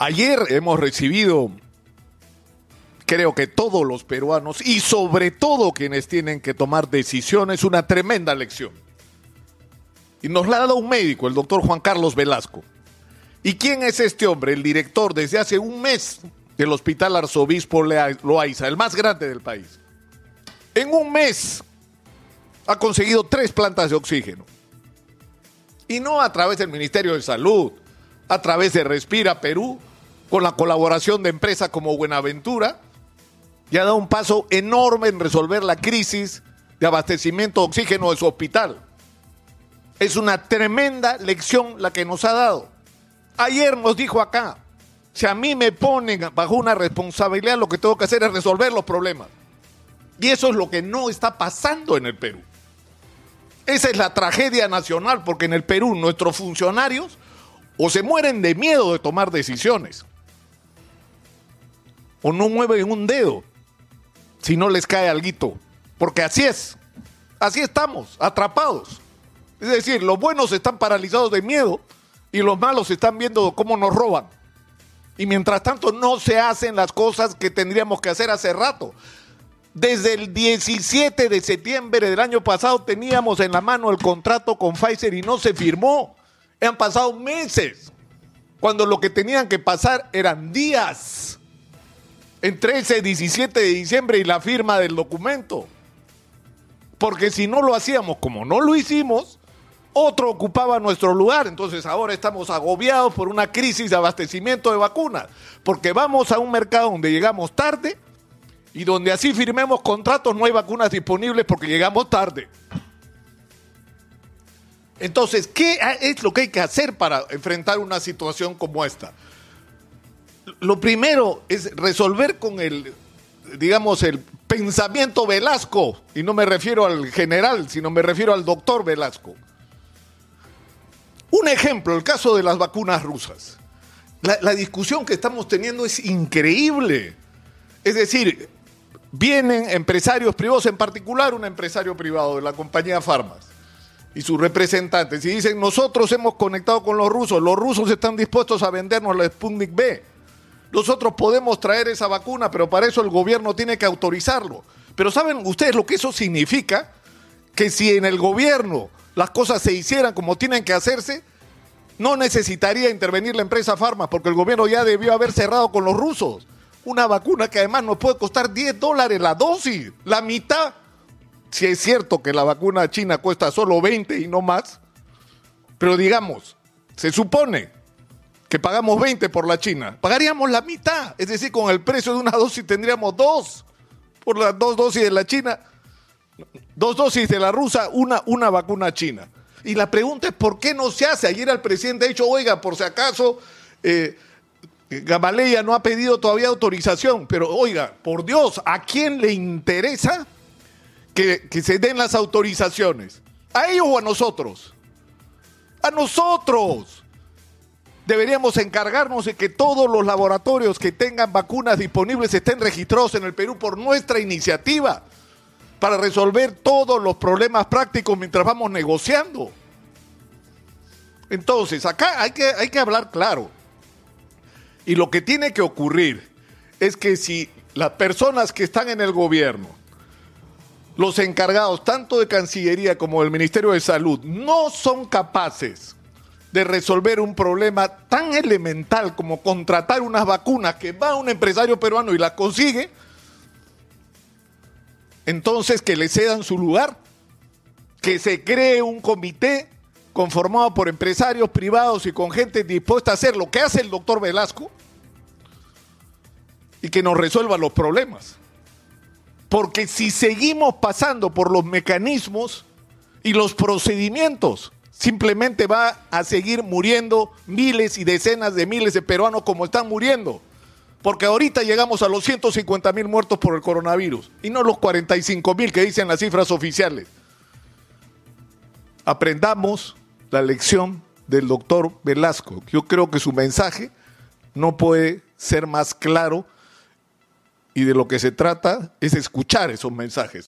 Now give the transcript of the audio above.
Ayer hemos recibido, creo que todos los peruanos y sobre todo quienes tienen que tomar decisiones, una tremenda lección. Y nos la ha dado un médico, el doctor Juan Carlos Velasco. ¿Y quién es este hombre? El director desde hace un mes del Hospital Arzobispo Loaiza, el más grande del país. En un mes ha conseguido tres plantas de oxígeno. Y no a través del Ministerio de Salud, a través de Respira Perú, con la colaboración de empresas como Buenaventura, y ha dado un paso enorme en resolver la crisis de abastecimiento de oxígeno de su hospital. Es una tremenda lección la que nos ha dado. Ayer nos dijo acá, si a mí me ponen bajo una responsabilidad, lo que tengo que hacer es resolver los problemas. Y eso es lo que no está pasando en el Perú. Esa es la tragedia nacional, porque en el Perú nuestros funcionarios o se mueren de miedo de tomar decisiones, o no mueven un dedo si no les cae algo, porque así es, así estamos, atrapados. Es decir, los buenos están paralizados de miedo y los malos están viendo cómo nos roban. Y mientras tanto no se hacen las cosas que tendríamos que hacer hace rato. Desde el 17 de septiembre del año pasado teníamos en la mano el contrato con Pfizer y no se firmó. Han pasado meses, cuando lo que tenían que pasar eran días entre ese 17 de diciembre y la firma del documento. Porque si no lo hacíamos como no lo hicimos, otro ocupaba nuestro lugar. Entonces ahora estamos agobiados por una crisis de abastecimiento de vacunas. Porque vamos a un mercado donde llegamos tarde y donde así firmemos contratos no hay vacunas disponibles porque llegamos tarde. Entonces, ¿qué es lo que hay que hacer para enfrentar una situación como esta? Lo primero es resolver con el, digamos, el pensamiento Velasco, y no me refiero al general, sino me refiero al doctor Velasco. Un ejemplo, el caso de las vacunas rusas. La, la discusión que estamos teniendo es increíble. Es decir, vienen empresarios privados, en particular un empresario privado de la compañía Farmas, y sus representantes, y dicen, nosotros hemos conectado con los rusos, los rusos están dispuestos a vendernos la Sputnik B. Nosotros podemos traer esa vacuna, pero para eso el gobierno tiene que autorizarlo. Pero ¿saben ustedes lo que eso significa? Que si en el gobierno las cosas se hicieran como tienen que hacerse, no necesitaría intervenir la empresa Farma, porque el gobierno ya debió haber cerrado con los rusos. Una vacuna que además nos puede costar 10 dólares la dosis, la mitad si es cierto que la vacuna china cuesta solo 20 y no más, pero digamos, se supone que pagamos 20 por la china, pagaríamos la mitad, es decir, con el precio de una dosis tendríamos dos por las dos dosis de la china, dos dosis de la rusa, una, una vacuna china. Y la pregunta es, ¿por qué no se hace? Ayer el presidente ha dicho, oiga, por si acaso, eh, Gamaleya no ha pedido todavía autorización, pero oiga, por Dios, ¿a quién le interesa que, se den las autorizaciones. ¿A ellos o a nosotros? A nosotros. Deberíamos encargarnos de que todos los laboratorios que tengan vacunas disponibles estén registrados en el Perú por nuestra iniciativa para resolver todos los problemas prácticos mientras vamos negociando. Entonces, acá hay que, hay que hablar claro. Y lo que tiene que ocurrir es que si las personas que están en el gobierno los encargados tanto de Cancillería como del Ministerio de Salud no son capaces de resolver un problema tan elemental como contratar unas vacunas que va un empresario peruano y las consigue, entonces que le cedan su lugar, que se cree un comité conformado por empresarios privados y con gente dispuesta a hacer lo que hace el doctor Velasco y que nos resuelva los problemas. Porque si seguimos pasando por los mecanismos y los procedimientos, simplemente va a seguir muriendo miles y decenas de miles de peruanos como están muriendo. Porque ahorita llegamos a los 150 mil muertos por el coronavirus y no los 45 mil que dicen las cifras oficiales. Aprendamos la lección del doctor Velasco. Yo creo que su mensaje no puede ser más claro y de lo que se trata es escuchar esos mensajes.